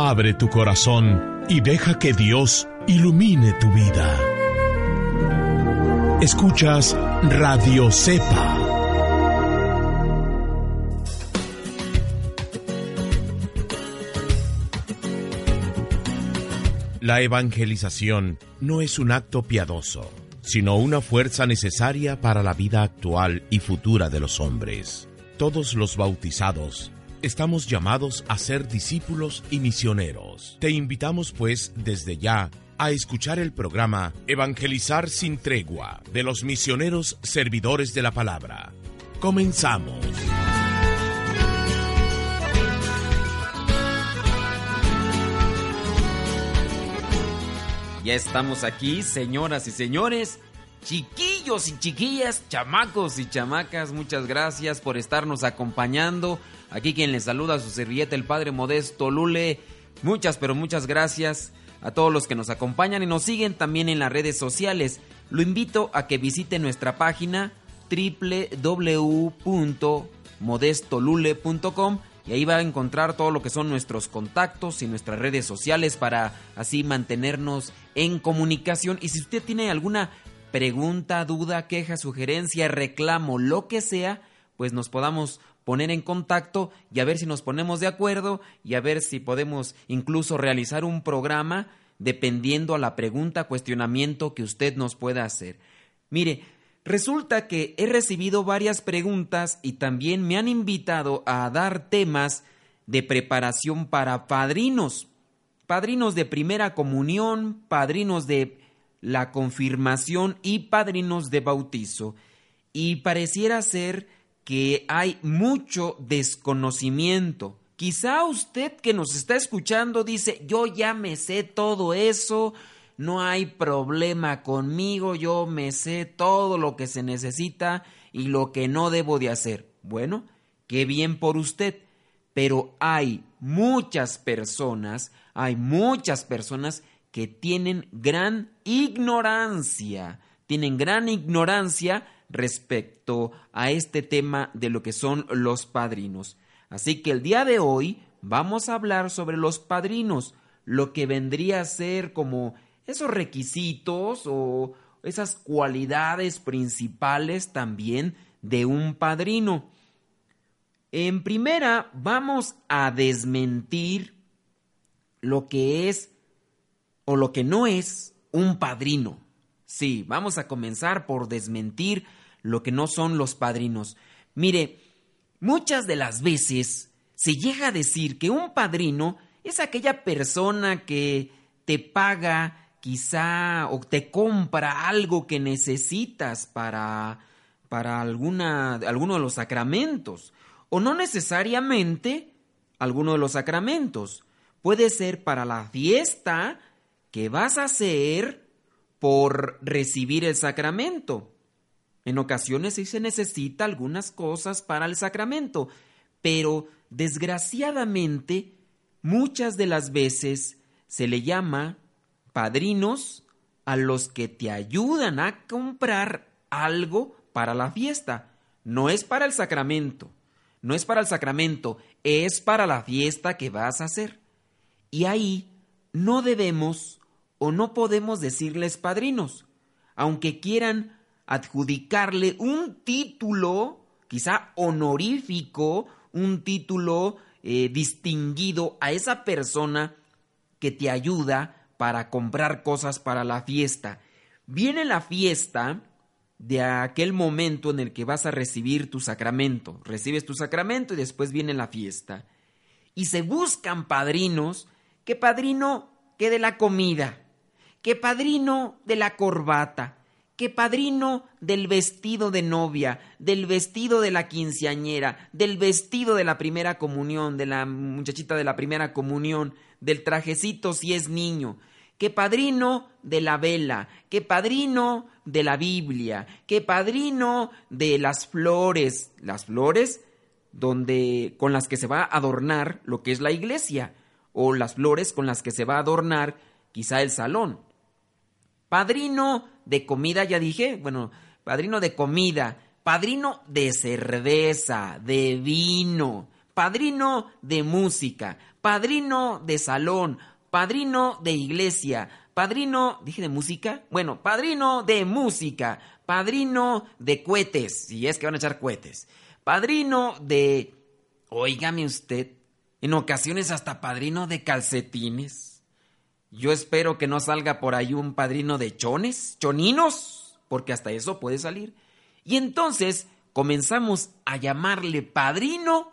Abre tu corazón y deja que Dios ilumine tu vida. Escuchas Radio Cepa. La evangelización no es un acto piadoso, sino una fuerza necesaria para la vida actual y futura de los hombres. Todos los bautizados estamos llamados a ser discípulos y misioneros. Te invitamos pues desde ya a escuchar el programa Evangelizar sin tregua de los misioneros servidores de la palabra. Comenzamos. Ya estamos aquí, señoras y señores, chiquillos y chiquillas, chamacos y chamacas, muchas gracias por estarnos acompañando. Aquí quien les saluda a su servilleta, el Padre Modesto Lule. Muchas, pero muchas gracias a todos los que nos acompañan y nos siguen también en las redes sociales. Lo invito a que visite nuestra página www.modestolule.com y ahí va a encontrar todo lo que son nuestros contactos y nuestras redes sociales para así mantenernos en comunicación. Y si usted tiene alguna pregunta, duda, queja, sugerencia, reclamo, lo que sea, pues nos podamos poner en contacto y a ver si nos ponemos de acuerdo y a ver si podemos incluso realizar un programa dependiendo a la pregunta, cuestionamiento que usted nos pueda hacer. Mire, Resulta que he recibido varias preguntas y también me han invitado a dar temas de preparación para padrinos. Padrinos de primera comunión, padrinos de la confirmación y padrinos de bautizo. Y pareciera ser que hay mucho desconocimiento. Quizá usted que nos está escuchando dice, yo ya me sé todo eso, no hay problema conmigo, yo me sé todo lo que se necesita y lo que no debo de hacer. Bueno, qué bien por usted, pero hay muchas personas, hay muchas personas que tienen gran ignorancia, tienen gran ignorancia respecto a este tema de lo que son los padrinos. Así que el día de hoy vamos a hablar sobre los padrinos, lo que vendría a ser como esos requisitos o esas cualidades principales también de un padrino. En primera, vamos a desmentir lo que es o lo que no es un padrino. Sí, vamos a comenzar por desmentir lo que no son los padrinos. Mire, muchas de las veces se llega a decir que un padrino es aquella persona que te paga quizá o te compra algo que necesitas para, para alguna, alguno de los sacramentos. O no necesariamente alguno de los sacramentos. Puede ser para la fiesta que vas a hacer por recibir el sacramento. En ocasiones sí se necesita algunas cosas para el sacramento, pero desgraciadamente muchas de las veces se le llama padrinos a los que te ayudan a comprar algo para la fiesta. No es para el sacramento, no es para el sacramento, es para la fiesta que vas a hacer. Y ahí no debemos o no podemos decirles padrinos, aunque quieran adjudicarle un título, quizá honorífico, un título eh, distinguido a esa persona que te ayuda para comprar cosas para la fiesta. Viene la fiesta de aquel momento en el que vas a recibir tu sacramento. Recibes tu sacramento y después viene la fiesta. Y se buscan padrinos, que padrino que de la comida, que padrino de la corbata, que padrino del vestido de novia, del vestido de la quinceañera, del vestido de la primera comunión, de la muchachita de la primera comunión, del trajecito si es niño, que padrino de la vela, que padrino de la Biblia, que padrino de las flores, las flores donde con las que se va a adornar lo que es la iglesia o las flores con las que se va a adornar quizá el salón. Padrino de comida, ya dije, bueno, padrino de comida, padrino de cerveza, de vino, padrino de música, padrino de salón, padrino de iglesia, padrino, dije de música, bueno, padrino de música, padrino de cohetes, si es que van a echar cohetes, padrino de, oígame usted, en ocasiones hasta padrino de calcetines. Yo espero que no salga por ahí un padrino de chones, choninos, porque hasta eso puede salir. Y entonces comenzamos a llamarle padrino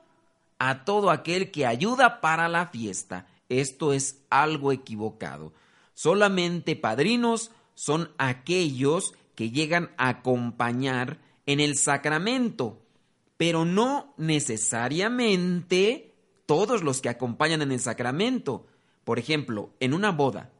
a todo aquel que ayuda para la fiesta. Esto es algo equivocado. Solamente padrinos son aquellos que llegan a acompañar en el sacramento, pero no necesariamente todos los que acompañan en el sacramento. Por ejemplo, en una boda,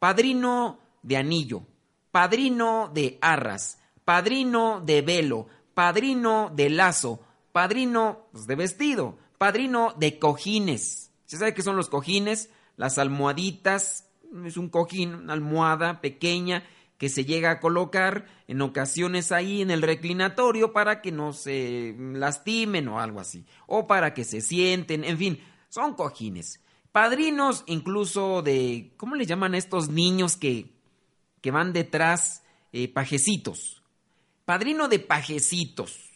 padrino de anillo, padrino de arras, padrino de velo, padrino de lazo, padrino pues, de vestido, padrino de cojines. ¿Se sabe qué son los cojines? Las almohaditas, es un cojín, una almohada pequeña que se llega a colocar en ocasiones ahí en el reclinatorio para que no se lastimen o algo así, o para que se sienten, en fin, son cojines. Padrinos incluso de, ¿cómo le llaman a estos niños que, que van detrás? Eh, pajecitos. Padrino de pajecitos.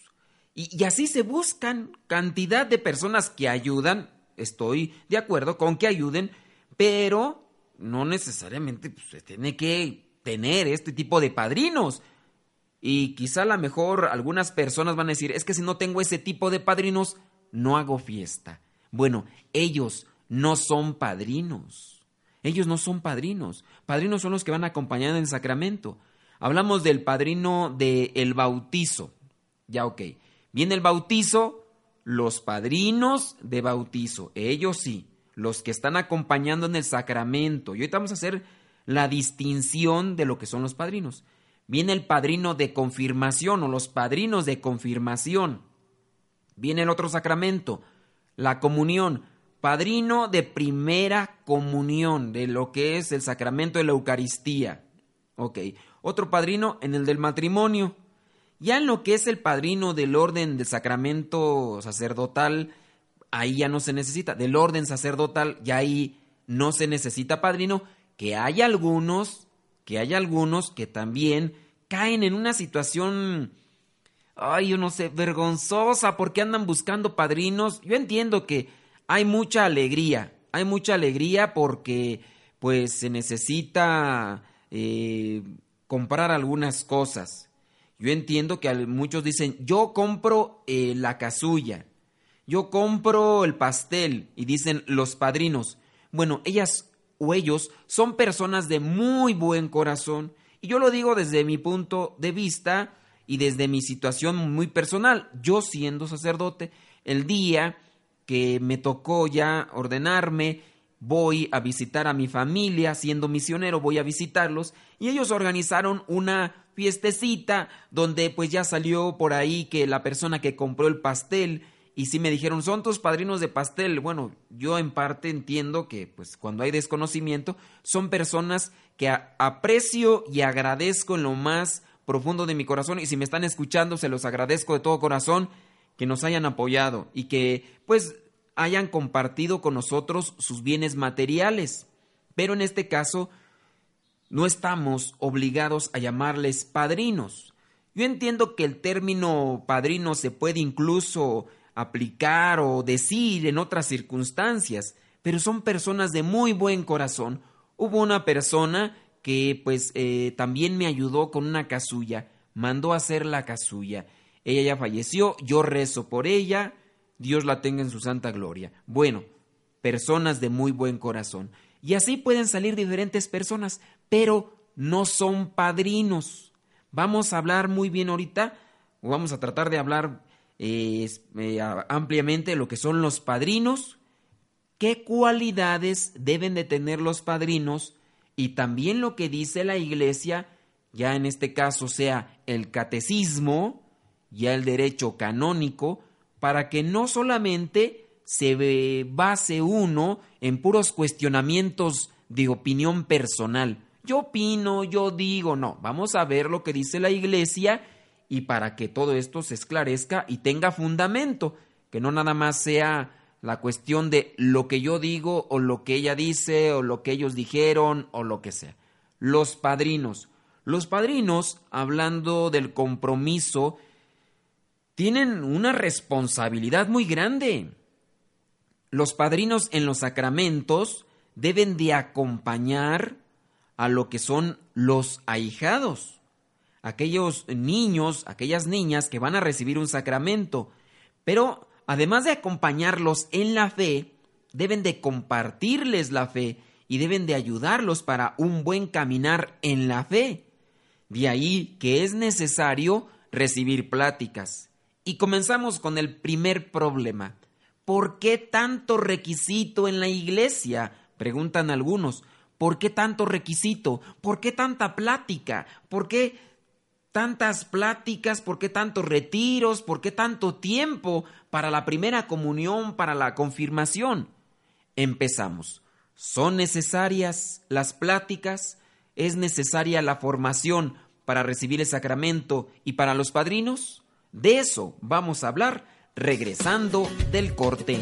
Y, y así se buscan cantidad de personas que ayudan, estoy de acuerdo con que ayuden, pero no necesariamente pues, se tiene que tener este tipo de padrinos. Y quizá a lo mejor algunas personas van a decir, es que si no tengo ese tipo de padrinos, no hago fiesta. Bueno, ellos no son padrinos. Ellos no son padrinos. Padrinos son los que van a acompañar en el sacramento. Hablamos del padrino del el bautizo. Ya, ok. Viene el bautizo, los padrinos de bautizo. Ellos sí los que están acompañando en el sacramento. Y ahorita vamos a hacer la distinción de lo que son los padrinos. Viene el padrino de confirmación o los padrinos de confirmación. Viene el otro sacramento, la comunión. Padrino de primera comunión, de lo que es el sacramento de la Eucaristía. Ok. Otro padrino en el del matrimonio. Ya en lo que es el padrino del orden del sacramento sacerdotal, ahí ya no se necesita. Del orden sacerdotal, ya ahí no se necesita padrino, que hay algunos, que hay algunos que también caen en una situación, ay, yo no sé, vergonzosa, porque andan buscando padrinos. Yo entiendo que hay mucha alegría, hay mucha alegría porque pues se necesita eh, comprar algunas cosas. Yo entiendo que muchos dicen, yo compro eh, la casulla, yo compro el pastel y dicen los padrinos. Bueno, ellas o ellos son personas de muy buen corazón y yo lo digo desde mi punto de vista y desde mi situación muy personal. Yo siendo sacerdote, el día que me tocó ya ordenarme, voy a visitar a mi familia, siendo misionero voy a visitarlos y ellos organizaron una fiestecita donde pues ya salió por ahí que la persona que compró el pastel y si me dijeron, son tus padrinos de pastel, bueno, yo en parte entiendo que pues cuando hay desconocimiento son personas que aprecio y agradezco en lo más profundo de mi corazón y si me están escuchando se los agradezco de todo corazón que nos hayan apoyado y que pues hayan compartido con nosotros sus bienes materiales. Pero en este caso no estamos obligados a llamarles padrinos. Yo entiendo que el término padrino se puede incluso aplicar o decir en otras circunstancias, pero son personas de muy buen corazón. Hubo una persona que pues eh, también me ayudó con una casulla, mandó a hacer la casulla. Ella ya falleció, yo rezo por ella, Dios la tenga en su santa gloria. Bueno, personas de muy buen corazón. Y así pueden salir diferentes personas, pero no son padrinos. Vamos a hablar muy bien ahorita, o vamos a tratar de hablar eh, ampliamente lo que son los padrinos, qué cualidades deben de tener los padrinos y también lo que dice la iglesia, ya en este caso sea el catecismo, ya el derecho canónico, para que no solamente se base uno en puros cuestionamientos de opinión personal. Yo opino, yo digo, no, vamos a ver lo que dice la iglesia y para que todo esto se esclarezca y tenga fundamento, que no nada más sea la cuestión de lo que yo digo o lo que ella dice o lo que ellos dijeron o lo que sea. Los padrinos. Los padrinos, hablando del compromiso, tienen una responsabilidad muy grande. Los padrinos en los sacramentos deben de acompañar a lo que son los ahijados, aquellos niños, aquellas niñas que van a recibir un sacramento, pero además de acompañarlos en la fe, deben de compartirles la fe y deben de ayudarlos para un buen caminar en la fe. De ahí que es necesario recibir pláticas. Y comenzamos con el primer problema. ¿Por qué tanto requisito en la iglesia? Preguntan algunos. ¿Por qué tanto requisito? ¿Por qué tanta plática? ¿Por qué tantas pláticas? ¿Por qué tantos retiros? ¿Por qué tanto tiempo para la primera comunión, para la confirmación? Empezamos. ¿Son necesarias las pláticas? ¿Es necesaria la formación para recibir el sacramento y para los padrinos? De eso vamos a hablar regresando del corte.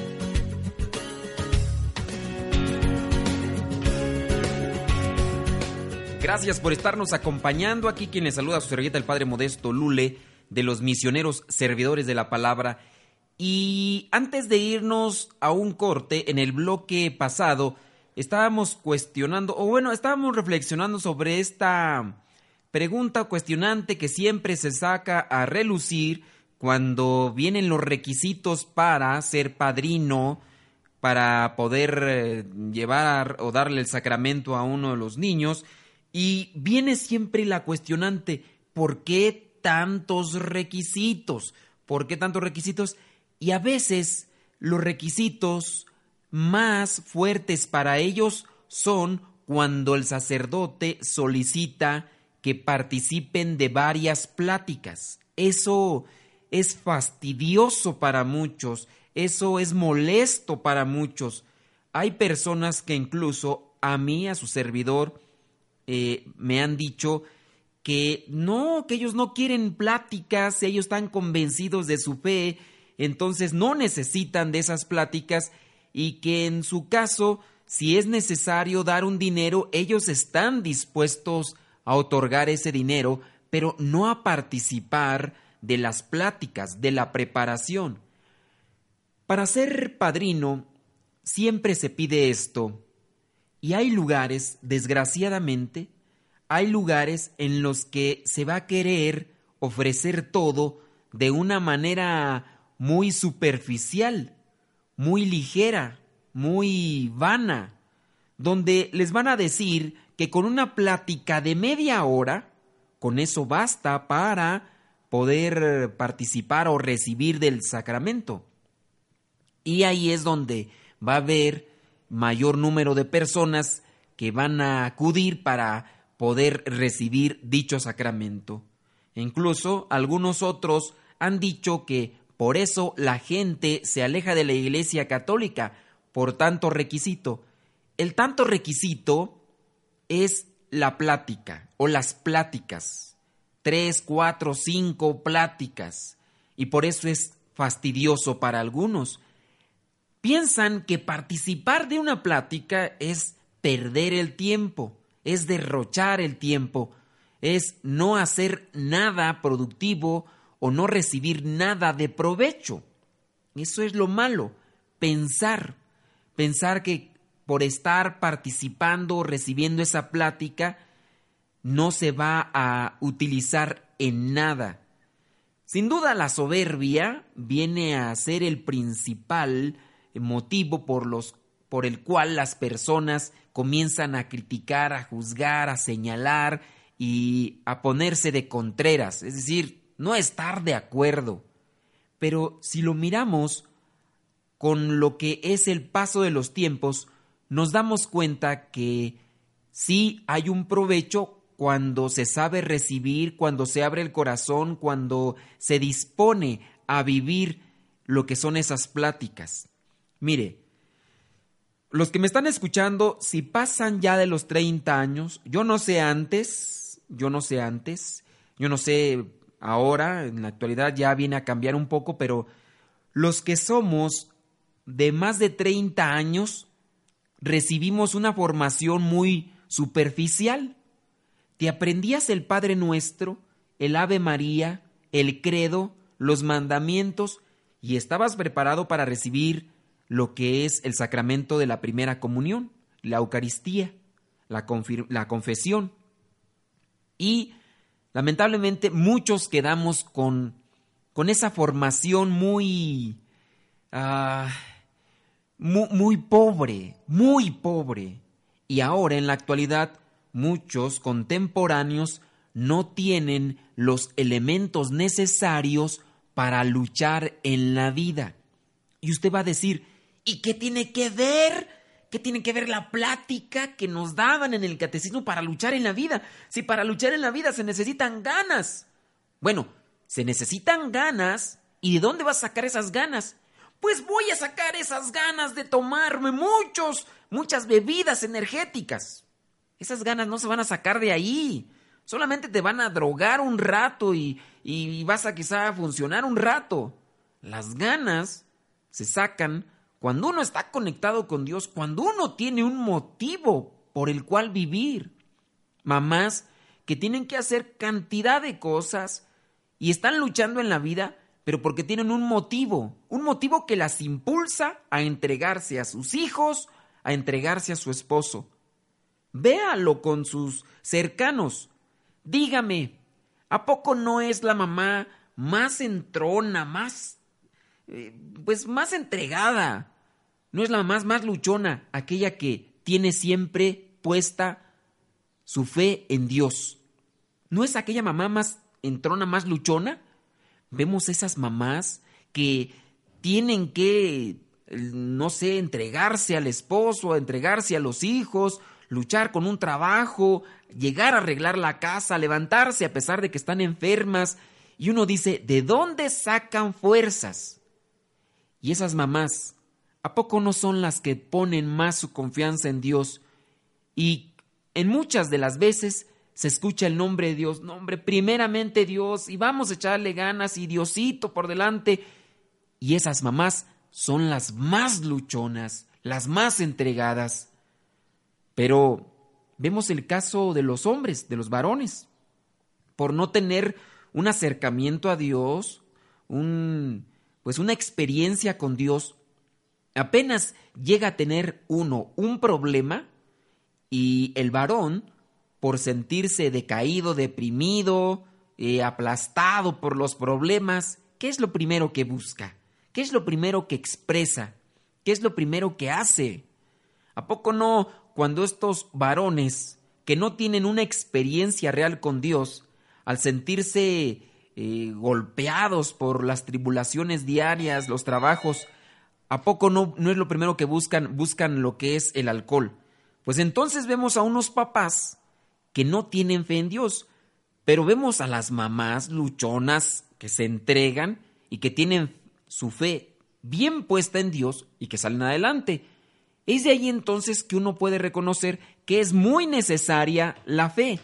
Gracias por estarnos acompañando. Aquí quien les saluda a su servilleta el Padre Modesto Lule de los misioneros servidores de la palabra. Y antes de irnos a un corte, en el bloque pasado estábamos cuestionando, o bueno, estábamos reflexionando sobre esta pregunta cuestionante que siempre se saca a relucir cuando vienen los requisitos para ser padrino, para poder eh, llevar o darle el sacramento a uno de los niños. Y viene siempre la cuestionante, ¿por qué tantos requisitos? ¿Por qué tantos requisitos? Y a veces los requisitos más fuertes para ellos son cuando el sacerdote solicita que participen de varias pláticas. Eso es fastidioso para muchos, eso es molesto para muchos. Hay personas que incluso a mí, a su servidor, eh, me han dicho que no, que ellos no quieren pláticas, ellos están convencidos de su fe, entonces no necesitan de esas pláticas y que en su caso, si es necesario dar un dinero, ellos están dispuestos a otorgar ese dinero, pero no a participar de las pláticas, de la preparación. Para ser padrino, siempre se pide esto, y hay lugares, desgraciadamente, hay lugares en los que se va a querer ofrecer todo de una manera muy superficial, muy ligera, muy vana, donde les van a decir que con una plática de media hora, con eso basta para poder participar o recibir del sacramento. Y ahí es donde va a haber mayor número de personas que van a acudir para poder recibir dicho sacramento. incluso algunos otros han dicho que por eso la gente se aleja de la Iglesia Católica, por tanto requisito. El tanto requisito es la plática o las pláticas. Tres, cuatro, cinco pláticas. Y por eso es fastidioso para algunos piensan que participar de una plática es perder el tiempo, es derrochar el tiempo, es no hacer nada productivo o no recibir nada de provecho. Eso es lo malo, pensar, pensar que por estar participando o recibiendo esa plática no se va a utilizar en nada. Sin duda la soberbia viene a ser el principal motivo por, los, por el cual las personas comienzan a criticar, a juzgar, a señalar y a ponerse de contreras, es decir, no estar de acuerdo. Pero si lo miramos con lo que es el paso de los tiempos, nos damos cuenta que sí hay un provecho cuando se sabe recibir, cuando se abre el corazón, cuando se dispone a vivir lo que son esas pláticas. Mire, los que me están escuchando, si pasan ya de los 30 años, yo no sé antes, yo no sé antes, yo no sé ahora, en la actualidad ya viene a cambiar un poco, pero los que somos de más de 30 años recibimos una formación muy superficial. Te aprendías el Padre Nuestro, el Ave María, el credo, los mandamientos y estabas preparado para recibir lo que es el sacramento de la primera comunión, la Eucaristía, la, confesión. Y lamentablemente muchos quedamos con, con esa formación muy, uh, muy, pobre, muy pobre. Y ahora en la actualidad muchos contemporáneos no tienen los elementos necesarios para luchar en la vida. Y usted va a decir, ¿y qué tiene que ver? ¿Qué tiene que ver la plática que nos daban en el catecismo para luchar en la vida? Si para luchar en la vida se necesitan ganas. Bueno, se necesitan ganas. ¿Y de dónde vas a sacar esas ganas? Pues voy a sacar esas ganas de tomarme muchos, muchas bebidas energéticas. Esas ganas no se van a sacar de ahí. Solamente te van a drogar un rato y, y vas a quizá funcionar un rato. Las ganas se sacan cuando uno está conectado con Dios, cuando uno tiene un motivo por el cual vivir. Mamás que tienen que hacer cantidad de cosas y están luchando en la vida, pero porque tienen un motivo, un motivo que las impulsa a entregarse a sus hijos, a entregarse a su esposo. Véalo con sus cercanos. Dígame, ¿a poco no es la mamá más entrona, más eh, pues más entregada. No es la más, más luchona, aquella que tiene siempre puesta su fe en Dios. ¿No es aquella mamá más entrona, más luchona? Vemos esas mamás que tienen que, no sé, entregarse al esposo, entregarse a los hijos, luchar con un trabajo, llegar a arreglar la casa, levantarse a pesar de que están enfermas. Y uno dice, ¿de dónde sacan fuerzas? Y esas mamás, ¿a poco no son las que ponen más su confianza en Dios? Y en muchas de las veces se escucha el nombre de Dios, nombre primeramente Dios, y vamos a echarle ganas y Diosito por delante. Y esas mamás son las más luchonas, las más entregadas. Pero vemos el caso de los hombres, de los varones, por no tener un acercamiento a Dios, un pues una experiencia con Dios, apenas llega a tener uno un problema y el varón, por sentirse decaído, deprimido, eh, aplastado por los problemas, ¿qué es lo primero que busca? ¿Qué es lo primero que expresa? ¿Qué es lo primero que hace? ¿A poco no cuando estos varones que no tienen una experiencia real con Dios, al sentirse eh, golpeados por las tribulaciones diarias, los trabajos, ¿a poco no, no es lo primero que buscan? Buscan lo que es el alcohol. Pues entonces vemos a unos papás que no tienen fe en Dios, pero vemos a las mamás luchonas que se entregan y que tienen su fe bien puesta en Dios y que salen adelante. Es de ahí entonces que uno puede reconocer que es muy necesaria la fe.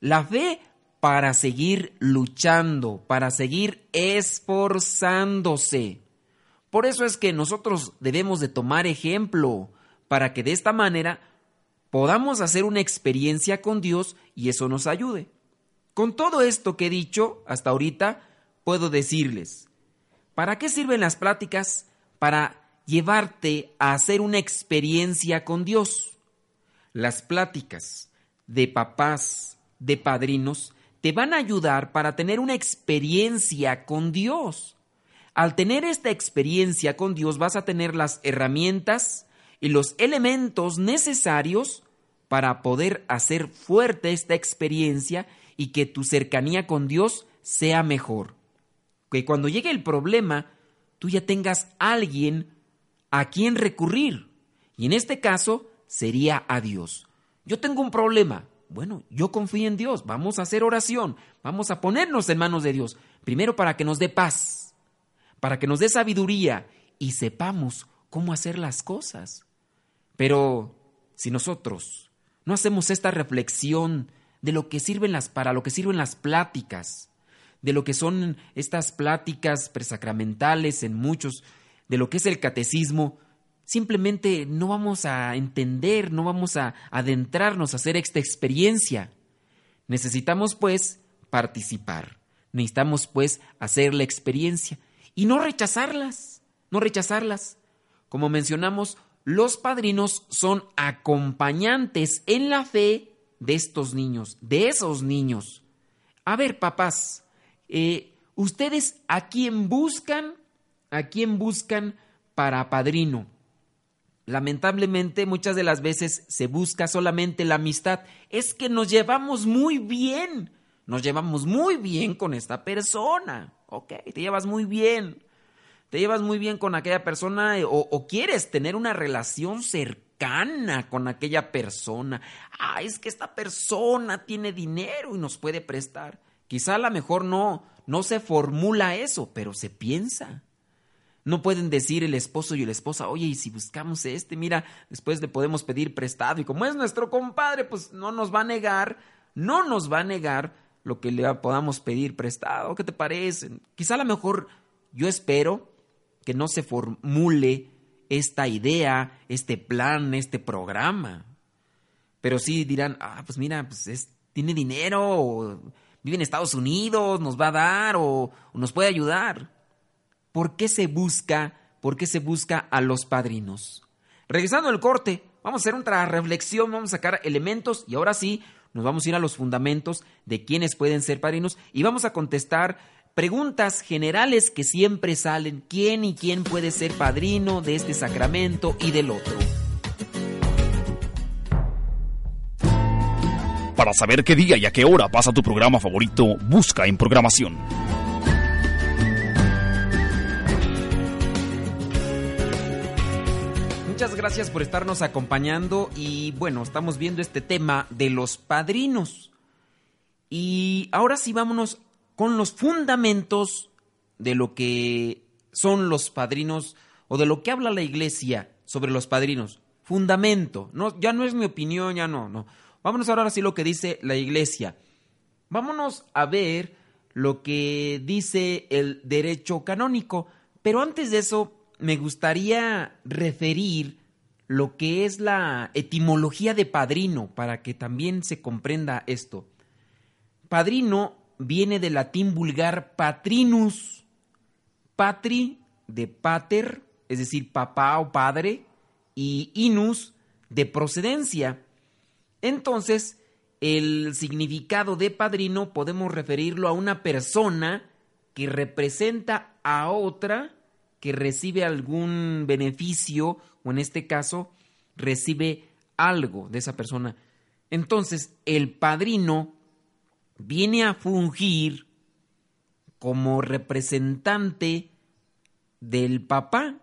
La fe para seguir luchando, para seguir esforzándose. Por eso es que nosotros debemos de tomar ejemplo, para que de esta manera podamos hacer una experiencia con Dios y eso nos ayude. Con todo esto que he dicho hasta ahorita, puedo decirles, ¿para qué sirven las pláticas? Para llevarte a hacer una experiencia con Dios. Las pláticas de papás, de padrinos, te van a ayudar para tener una experiencia con Dios. Al tener esta experiencia con Dios vas a tener las herramientas y los elementos necesarios para poder hacer fuerte esta experiencia y que tu cercanía con Dios sea mejor. Que cuando llegue el problema, tú ya tengas alguien a quien recurrir. Y en este caso sería a Dios. Yo tengo un problema. Bueno, yo confío en Dios, vamos a hacer oración, vamos a ponernos en manos de Dios, primero para que nos dé paz, para que nos dé sabiduría y sepamos cómo hacer las cosas. Pero si nosotros no hacemos esta reflexión de lo que sirven las para lo que sirven las pláticas, de lo que son estas pláticas presacramentales en muchos de lo que es el catecismo, simplemente no vamos a entender, no vamos a adentrarnos a hacer esta experiencia. Necesitamos pues participar, necesitamos pues hacer la experiencia y no rechazarlas, no rechazarlas. Como mencionamos, los padrinos son acompañantes en la fe de estos niños, de esos niños. A ver, papás, eh, ¿ustedes a quién buscan? ¿A quién buscan para padrino? Lamentablemente muchas de las veces se busca solamente la amistad. Es que nos llevamos muy bien. Nos llevamos muy bien con esta persona. Ok, te llevas muy bien. Te llevas muy bien con aquella persona eh, o, quieres tener una relación cercana con aquella persona. Ah, es que esta persona tiene dinero y nos puede prestar. Quizá a lo mejor no, no se formula eso, pero se piensa. No pueden decir el esposo y la esposa, oye, y si buscamos este, mira, después le podemos pedir prestado. Y como es nuestro compadre, pues no nos va a negar, no nos va a negar lo que le podamos pedir prestado. ¿Qué te parece? Quizá a lo mejor yo espero que no se formule esta idea, este plan, este programa. Pero sí dirán, ah, pues mira, pues es, tiene dinero, o vive en Estados Unidos, nos va a dar, o nos puede ayudar. ¿Por qué se busca, por qué se busca a los padrinos? Regresando al corte, vamos a hacer otra reflexión, vamos a sacar elementos y ahora sí nos vamos a ir a los fundamentos de quiénes pueden ser padrinos y vamos a contestar preguntas generales que siempre salen. ¿Quién y quién puede ser padrino de este sacramento y del otro? Para saber qué día y a qué hora pasa tu programa favorito, busca en programación. Muchas gracias por estarnos acompañando y bueno, estamos viendo este tema de los padrinos. Y ahora sí vámonos con los fundamentos de lo que son los padrinos o de lo que habla la iglesia sobre los padrinos. Fundamento, no, ya no es mi opinión, ya no, no. Vámonos ahora sí lo que dice la iglesia. Vámonos a ver lo que dice el derecho canónico, pero antes de eso me gustaría referir lo que es la etimología de padrino para que también se comprenda esto. Padrino viene del latín vulgar patrinus, patri de pater, es decir, papá o padre, y inus de procedencia. Entonces, el significado de padrino podemos referirlo a una persona que representa a otra que recibe algún beneficio o en este caso recibe algo de esa persona. Entonces el padrino viene a fungir como representante del papá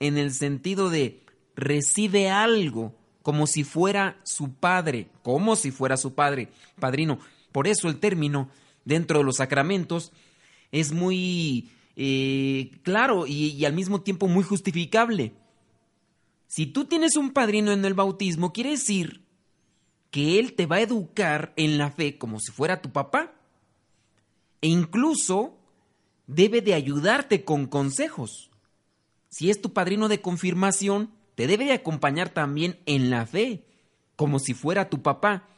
en el sentido de recibe algo como si fuera su padre, como si fuera su padre, padrino. Por eso el término dentro de los sacramentos es muy eh, claro y, al mismo tiempo muy justificable. Si tú tienes un padrino en el bautismo, quiere decir que él te va a educar en la fe como si fuera tu papá. E incluso debe de ayudarte con consejos. Si es tu padrino de confirmación, te debe de acompañar también en la fe, como si fuera tu papá.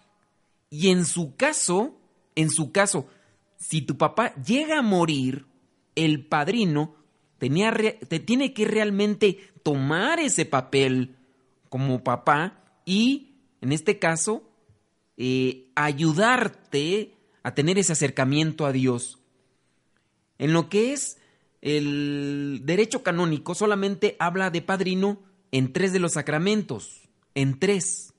Y en su caso, en su caso, si tu papá llega a morir, el padrino tenía te tiene que realmente tomar ese papel como papá y, en este caso, eh, ayudarte a tener ese acercamiento a Dios. En lo que es el derecho canónico, solamente habla de padrino en tres de los sacramentos, en tres.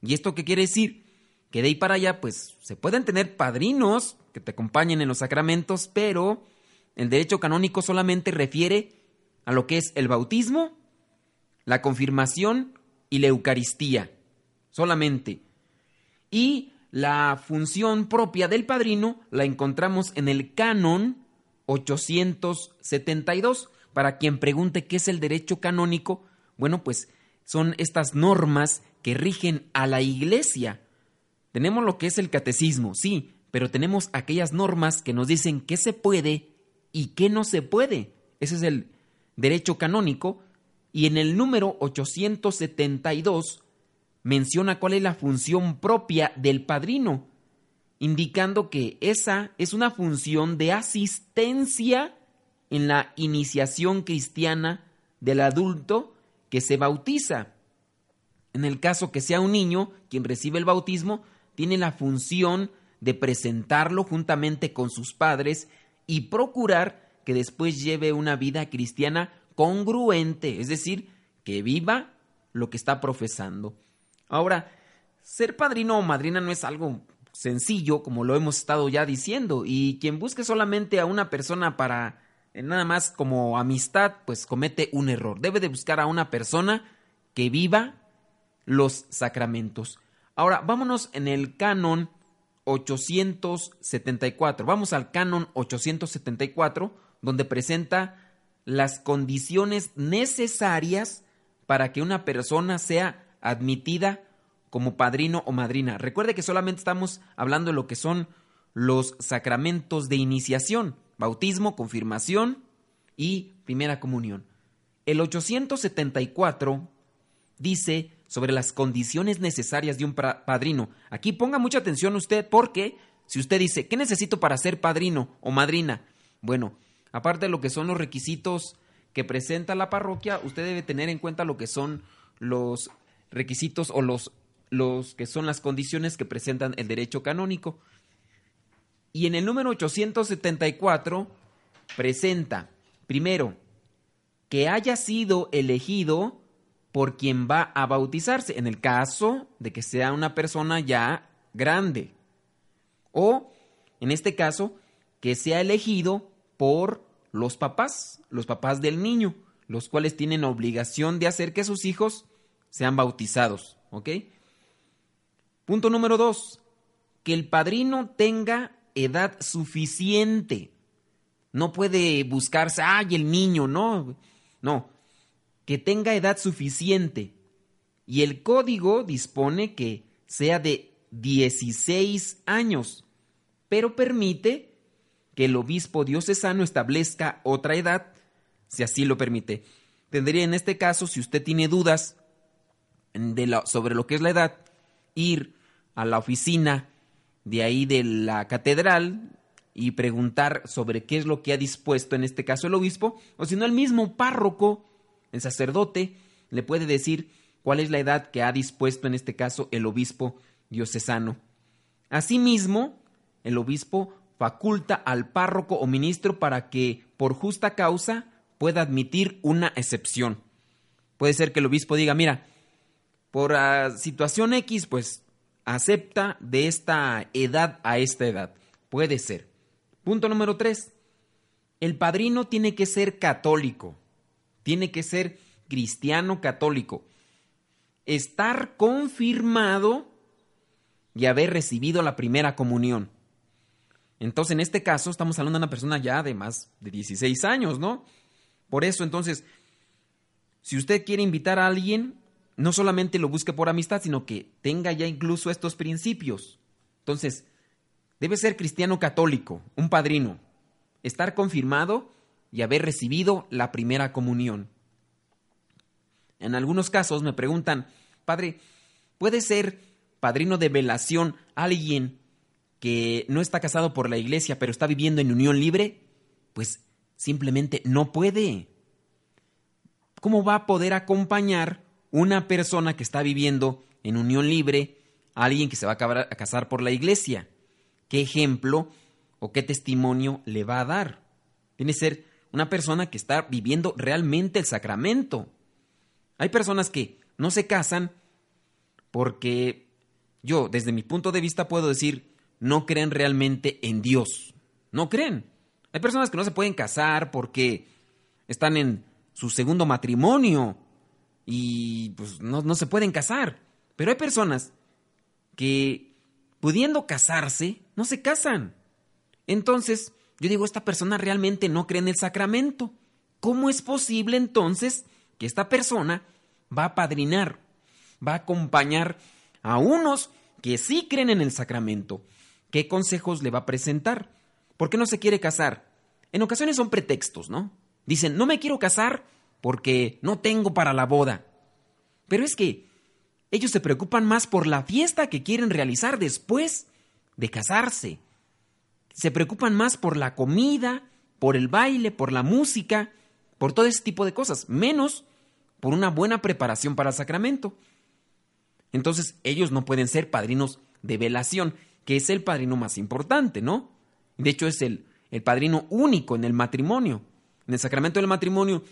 ¿Y esto qué quiere decir? Que de ahí para allá, pues se pueden tener padrinos que te acompañen en los sacramentos, pero el derecho canónico solamente refiere a lo que es el bautismo, la confirmación y la Eucaristía, solamente. Y la función propia del padrino la encontramos en el canon 872. Para quien pregunte qué es el derecho canónico, bueno, pues son estas normas que rigen a la iglesia. Tenemos lo que es el catecismo, sí, pero tenemos aquellas normas que nos dicen qué se puede y qué no se puede. Ese es el derecho canónico y en el número 872 menciona cuál es la función propia del padrino, indicando que esa es una función de asistencia en la iniciación cristiana del adulto que se bautiza. En el caso que sea un niño quien recibe el bautismo, tiene la función de presentarlo juntamente con sus padres y procurar que después lleve una vida cristiana congruente, es decir, que viva lo que está profesando. Ahora, ser padrino o madrina no es algo sencillo, como lo hemos estado ya diciendo, y quien busque solamente a una persona para eh, nada más como amistad, pues comete un error. Debe de buscar a una persona que viva los sacramentos. Ahora, vámonos en el canon 874. Vamos al canon 874, donde presenta las condiciones necesarias para que una persona sea admitida como padrino o madrina. Recuerde que solamente estamos hablando de lo que son los sacramentos de iniciación, bautismo, confirmación y primera comunión. El 874 dice sobre las condiciones necesarias de un padrino. Aquí ponga mucha atención usted porque si usted dice, ¿qué necesito para ser padrino o madrina? Bueno, aparte de lo que son los requisitos que presenta la parroquia, usted debe tener en cuenta lo que son los requisitos o los, los que son las condiciones que presentan el derecho canónico. Y en el número 874 presenta, primero, que haya sido elegido por quien va a bautizarse, en el caso de que sea una persona ya grande. O, en este caso, que sea elegido por los papás, los papás del niño, los cuales tienen obligación de hacer que sus hijos sean bautizados. ¿Ok? Punto número dos, que el padrino tenga edad suficiente. No puede buscarse, ay, el niño, no. No, que tenga edad suficiente. Y el código dispone que sea de 16 años, pero permite que el obispo diocesano establezca otra edad, si así lo permite. Tendría en este caso, si usted tiene dudas de sobre lo que es la edad, ir a la oficina de ahí de la catedral y preguntar sobre qué es lo que ha dispuesto en este caso el obispo, o si no el mismo párroco, el sacerdote, le puede decir cuál es la edad que ha dispuesto en este caso el obispo diocesano. Asimismo, el obispo faculta al párroco o ministro para que, por justa causa, pueda admitir una excepción. Puede ser que el obispo diga, mira, por ah, situación X, pues acepta de esta edad a esta edad. Puede ser. Punto número tres. El padrino tiene que ser católico. Tiene que ser cristiano católico. Estar confirmado y haber recibido la primera comunión. Entonces, en este caso, estamos hablando de una persona ya de más de 16 años, ¿no? Por eso, entonces, si usted quiere invitar a alguien, no solamente lo busque por amistad, sino que tenga ya incluso estos principios. Entonces, debe ser cristiano católico, un padrino, estar confirmado y haber recibido la primera comunión. En algunos casos me preguntan, padre, ¿puede ser padrino de velación alguien que no está casado por la iglesia, pero está viviendo en unión libre, pues simplemente no puede. ¿Cómo va a poder acompañar una persona que está viviendo en unión libre alguien que se va a casar por la iglesia? ¿Qué ejemplo o qué testimonio le va a dar? Tiene que ser una persona que está viviendo realmente el sacramento. Hay personas que no se casan porque yo, desde mi punto de vista, puedo decir, no creen realmente en Dios. No creen. Hay personas que no se pueden casar porque están en su segundo matrimonio y pues no, no se pueden casar. Pero hay personas que pudiendo casarse, no se casan. Entonces, yo digo, esta persona realmente no cree en el sacramento. ¿Cómo es posible entonces que esta persona va a padrinar, va a acompañar a unos que sí creen en el sacramento? ¿Qué consejos le va a presentar? ¿Por qué no se quiere casar? En ocasiones son pretextos, ¿no? Dicen, no me quiero casar porque no tengo para la boda. Pero es que ellos se preocupan más por la fiesta que quieren realizar después de casarse. Se preocupan más por la comida, por el baile, por la música, por todo ese tipo de cosas, menos por una buena preparación para el sacramento. Entonces ellos no pueden ser padrinos de velación, que es el padrino más importante, ¿no? De hecho es el, el padrino único en el matrimonio. En el sacramento del matrimonio,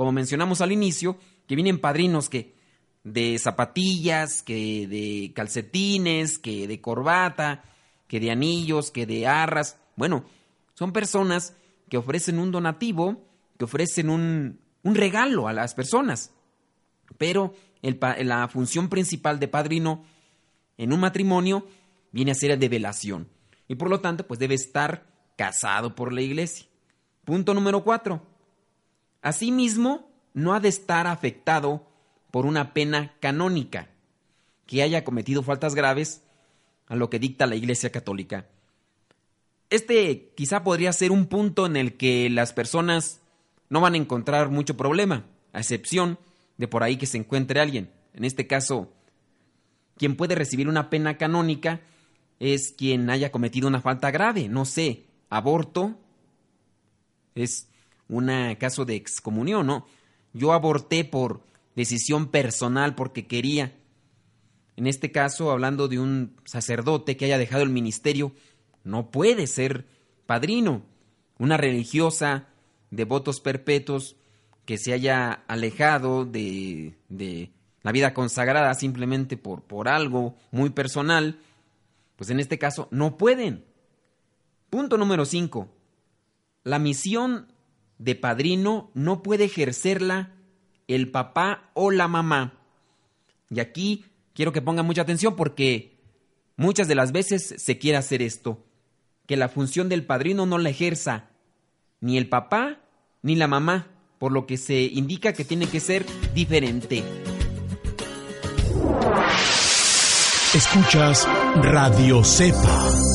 como mencionamos al inicio, que vienen padrinos que de zapatillas, que de calcetines, que de corbata, que de anillos, que de arras. Bueno, son personas que ofrecen un donativo, que ofrecen un, un regalo a las personas. Pero la función principal de padrino en un matrimonio viene a ser de velación. Y por lo tanto, pues debe estar casado por la iglesia. Punto número cuatro. Asimismo, no ha de estar afectado por una pena canónica que haya cometido faltas graves a lo que dicta la Iglesia Católica. Este quizá podría ser un punto en el que las personas no van a encontrar mucho problema, a excepción de por ahí que se encuentre alguien. En este caso, quien puede recibir una pena canónica es quien haya cometido una falta grave, no sé, aborto, es un caso de excomunión, ¿no? Yo aborté por decisión personal porque quería. En este caso, hablando de un sacerdote que haya dejado el ministerio, no puede ser padrino. Una religiosa de votos perpetuos que se haya alejado de, de la vida consagrada simplemente por, por algo muy personal, pues en este caso no pueden. Punto número 5. La misión de padrino no puede ejercerla el papá o la mamá. Y aquí quiero que pongan mucha atención porque muchas de las veces se quiere hacer esto, que la función del padrino no la ejerza ni el papá ni la mamá, por lo que se indica que tiene que ser diferente. Escuchas Radio Cepa.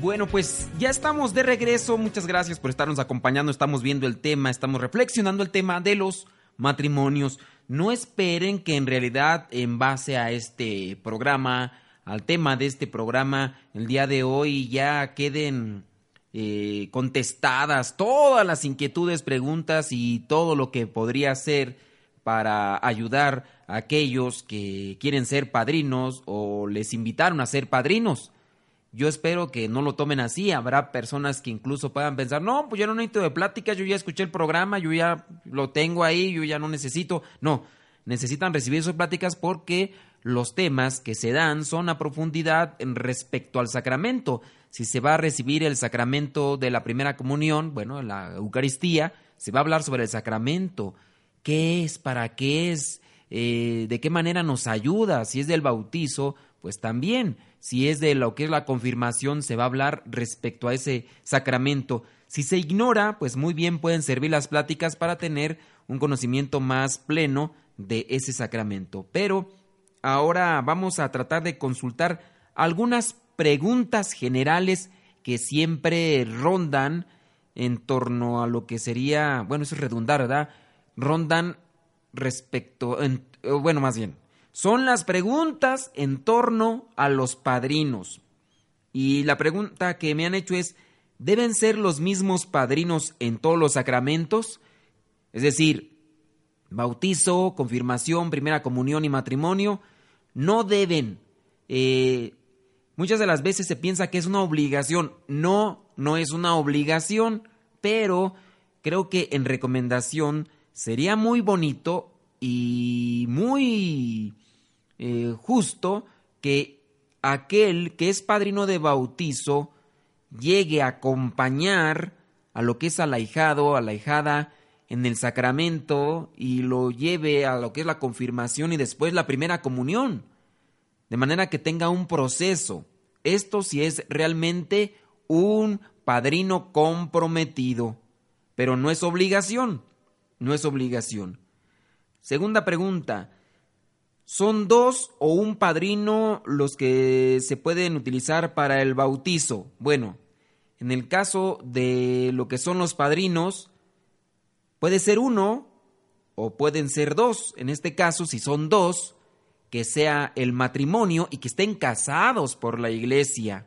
Bueno, pues ya estamos de regreso. Muchas gracias por estarnos acompañando. Estamos viendo el tema, estamos reflexionando el tema de los matrimonios. No esperen que en realidad en base a este programa, al tema de este programa, el día de hoy ya queden eh, contestadas todas las inquietudes, preguntas y todo lo que podría ser para ayudar a aquellos que quieren ser padrinos o les invitaron a ser padrinos. Yo espero que no lo tomen así. Habrá personas que incluso puedan pensar, no, pues yo no necesito de pláticas, yo ya escuché el programa, yo ya lo tengo ahí, yo ya no necesito. No, necesitan recibir sus pláticas porque los temas que se dan son a profundidad respecto al sacramento. Si se va a recibir el sacramento de la primera comunión, bueno, la Eucaristía, se va a hablar sobre el sacramento. ¿Qué es? ¿Para qué es? Eh, ¿De qué manera nos ayuda? Si es del bautizo, pues también si es de lo que es la confirmación, se va a hablar respecto a ese sacramento. Si se ignora, pues muy bien pueden servir las pláticas para tener un conocimiento más pleno de ese sacramento. Pero ahora vamos a tratar de consultar algunas preguntas generales que siempre rondan en torno a lo que sería, bueno, eso es redundar, ¿verdad? Rondan respecto, bueno, más bien, son las preguntas en torno a los padrinos. Y la pregunta que me han hecho es, ¿deben ser los mismos padrinos en todos los sacramentos? Es decir, bautizo, confirmación, primera comunión y matrimonio, no deben. Eh, muchas de las veces se piensa que es una obligación. No, no es una obligación, pero creo que en recomendación sería muy bonito y muy eh, justo que aquel que es padrino de bautizo llegue a acompañar a lo que es al ahijado, a la en el sacramento y lo lleve a lo que es la confirmación y después la primera comunión. De manera que tenga un proceso. Esto si es realmente un padrino comprometido. Pero no es obligación. No es obligación. Segunda pregunta. Son dos o un padrino los que se pueden utilizar para el bautizo. Bueno, en el caso de lo que son los padrinos, puede ser uno o pueden ser dos. En este caso, si son dos, que sea el matrimonio y que estén casados por la iglesia.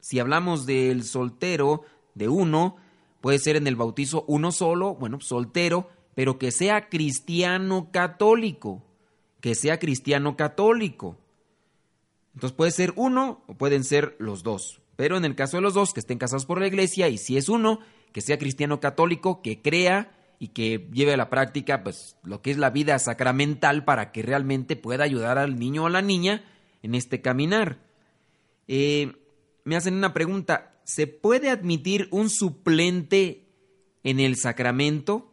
Si hablamos del soltero, de uno, puede ser en el bautizo uno solo, bueno, soltero, pero que sea cristiano católico que sea cristiano católico. Entonces puede ser uno o pueden ser los dos. Pero en el caso de los dos, que estén casados por la iglesia, y si es uno, que sea cristiano católico, que crea y que lleve a la práctica pues, lo que es la vida sacramental para que realmente pueda ayudar al niño o a la niña en este caminar. Eh, me hacen una pregunta, ¿se puede admitir un suplente en el sacramento?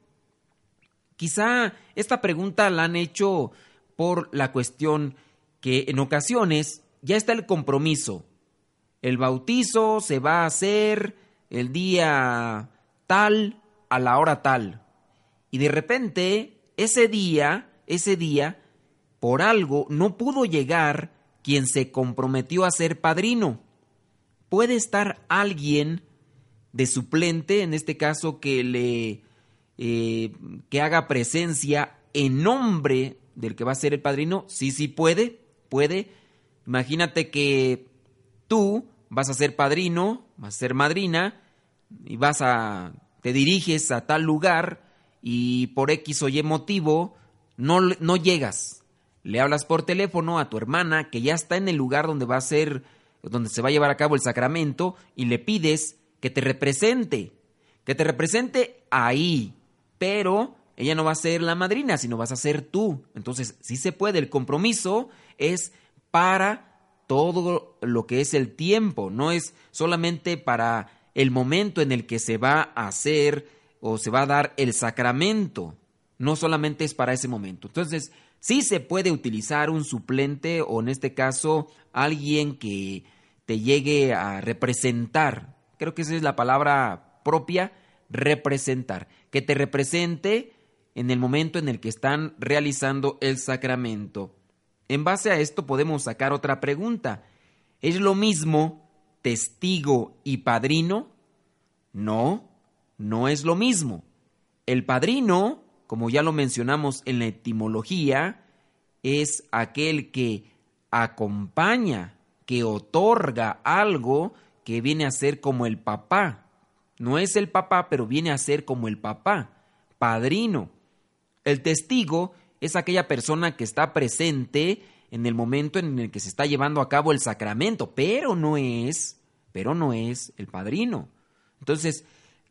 Quizá esta pregunta la han hecho por la cuestión que en ocasiones ya está el compromiso. El bautizo se va a hacer el día tal a la hora tal. Y de repente, ese día, ese día, por algo no pudo llegar quien se comprometió a ser padrino. Puede estar alguien de suplente, en este caso que le eh, que haga presencia en nombre del que va a ser el padrino? Sí, sí puede, puede. Imagínate que tú vas a ser padrino, vas a ser madrina y vas a te diriges a tal lugar y por X o Y motivo no, no llegas. Le hablas por teléfono a tu hermana que ya está en el lugar donde va a ser donde se va a llevar a cabo el sacramento y le pides que te represente, que te represente ahí, pero ella no va a ser la madrina, sino vas a ser tú. Entonces, sí se puede. El compromiso es para todo lo que es el tiempo, no es solamente para el momento en el que se va a hacer o se va a dar el sacramento, no solamente es para ese momento. Entonces, sí se puede utilizar un suplente o en este caso alguien que te llegue a representar. Creo que esa es la palabra propia, representar. Que te represente en el momento en el que están realizando el sacramento. En base a esto podemos sacar otra pregunta. ¿Es lo mismo testigo y padrino? No, no es lo mismo. El padrino, como ya lo mencionamos en la etimología, es aquel que acompaña, que otorga algo que viene a ser como el papá. No es el papá, pero viene a ser como el papá, padrino. El testigo es aquella persona que está presente en el momento en el que se está llevando a cabo el sacramento, pero no es, pero no es el padrino. Entonces,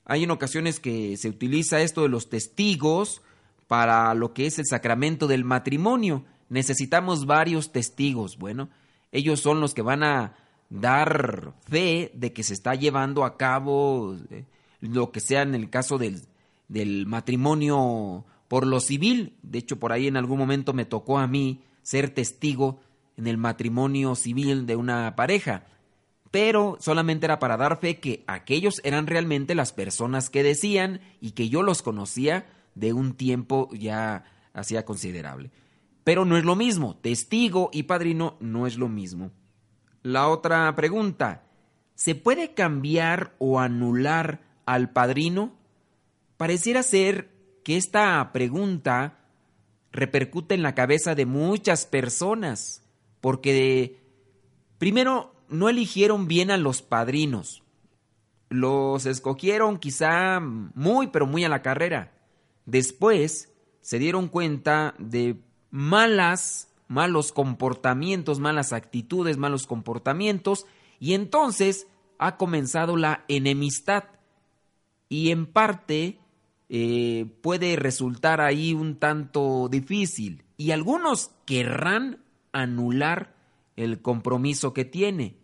hay en ocasiones que se utiliza esto de los testigos para lo que es el sacramento del matrimonio. Necesitamos varios testigos. Bueno, ellos son los que van a dar fe de que se está llevando a cabo eh, lo que sea en el caso del, del matrimonio por lo civil. De hecho, por ahí en algún momento me tocó a mí ser testigo en el matrimonio civil de una pareja. Pero solamente era para dar fe que aquellos eran realmente las personas que decían y que yo los conocía de un tiempo ya hacía considerable. Pero no es lo mismo, testigo y padrino no es lo mismo. La otra pregunta, ¿se puede cambiar o anular al padrino? Pareciera ser que esta pregunta repercute en la cabeza de muchas personas, porque primero no eligieron bien a los padrinos, los escogieron quizá muy, pero muy a la carrera. Después se dieron cuenta de malas, malos comportamientos, malas actitudes, malos comportamientos, y entonces ha comenzado la enemistad. Y en parte eh, puede resultar ahí un tanto difícil y algunos querrán anular el compromiso que tiene.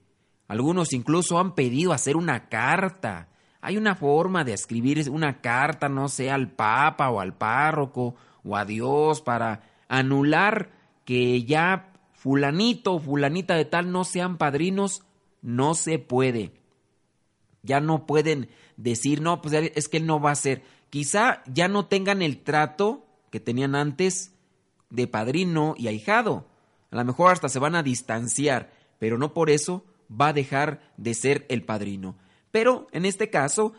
Algunos incluso han pedido hacer una carta. Hay una forma de escribir una carta, no sé, al Papa o al párroco o a Dios para anular que ya fulanito o fulanita de tal no sean padrinos. No se puede. Ya no pueden decir, no, pues es que él no va a ser quizá ya no tengan el trato que tenían antes de padrino y ahijado. a lo mejor hasta se van a distanciar, pero no por eso va a dejar de ser el padrino. Pero en este caso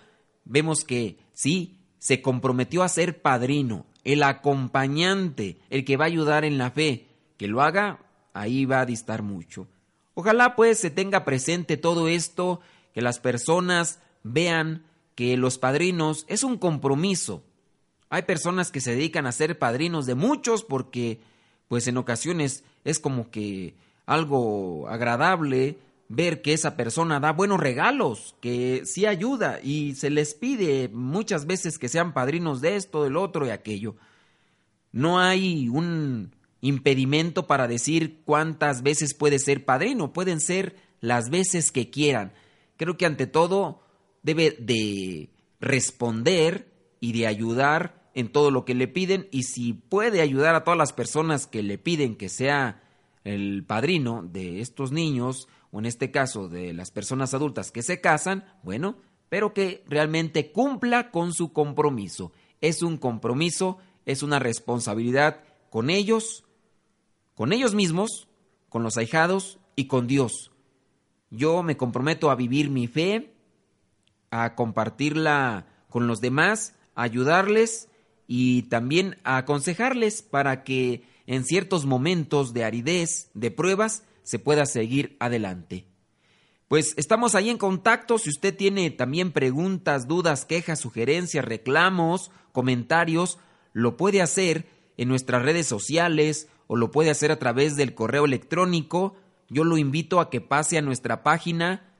vemos que sí, se comprometió a ser padrino, el acompañante, el que va a ayudar en la fe. Que lo haga, ahí va a distar mucho. Ojalá pues se tenga presente todo esto, que las personas vean que los padrinos es un compromiso. Hay personas que se dedican a ser padrinos de muchos porque pues en ocasiones es como que algo agradable ver que esa persona da buenos regalos, que sí ayuda y se les pide muchas veces que sean padrinos de esto, del otro y aquello. No hay un impedimento para decir cuántas veces puede ser padrino, pueden ser las veces que quieran. Creo que ante todo debe de responder y de ayudar en todo lo que le piden y si puede ayudar a todas las personas que le piden que sea el padrino de estos niños o en este caso de las personas adultas que se casan, bueno, pero que realmente cumpla con su compromiso. Es un compromiso, es una responsabilidad con ellos, con ellos mismos, con los ahijados y con Dios. Yo me comprometo a vivir mi fe, a compartirla con los demás, a ayudarles y también a aconsejarles para que en ciertos momentos de aridez, de pruebas, se pueda seguir adelante. Pues estamos ahí en contacto. Si usted tiene también preguntas, dudas, quejas, sugerencias, reclamos, comentarios, lo puede hacer en nuestras redes sociales o lo puede hacer a través del correo electrónico. Yo lo invito a que pase a nuestra página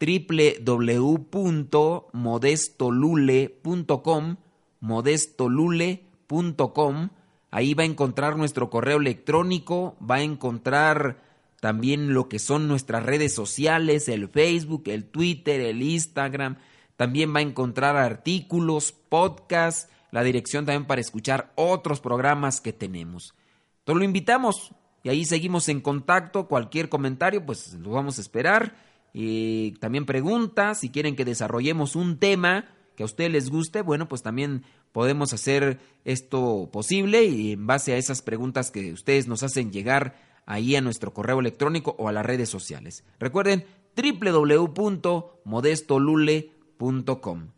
www.modestolule.com modestolule.com Ahí va a encontrar nuestro correo electrónico, va a encontrar también lo que son nuestras redes sociales, el Facebook, el Twitter, el Instagram. También va a encontrar artículos, podcasts, la dirección también para escuchar otros programas que tenemos. Entonces lo invitamos y ahí seguimos en contacto. Cualquier comentario, pues lo vamos a esperar. Y también preguntas, si quieren que desarrollemos un tema que a ustedes les guste, bueno, pues también podemos hacer esto posible y en base a esas preguntas que ustedes nos hacen llegar ahí a nuestro correo electrónico o a las redes sociales. Recuerden www.modestolule.com.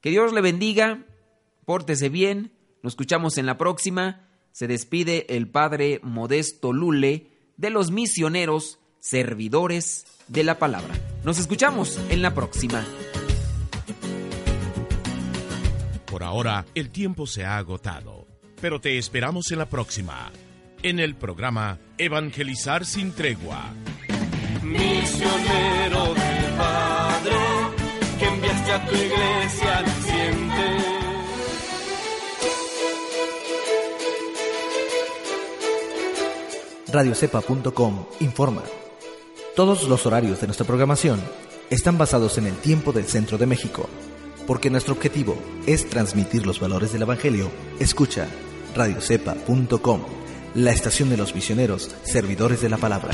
Que Dios le bendiga, pórtese bien, nos escuchamos en la próxima. Se despide el Padre Modesto Lule de los misioneros servidores de la palabra. Nos escuchamos en la próxima. Por ahora, el tiempo se ha agotado, pero te esperamos en la próxima en el programa Evangelizar sin tregua. Misionero del Padre, que enviaste a tu iglesia naciente. Radiocepa.com informa. Todos los horarios de nuestra programación están basados en el tiempo del centro de México. Porque nuestro objetivo es transmitir los valores del Evangelio, escucha radiocepa.com la estación de los misioneros, servidores de la palabra.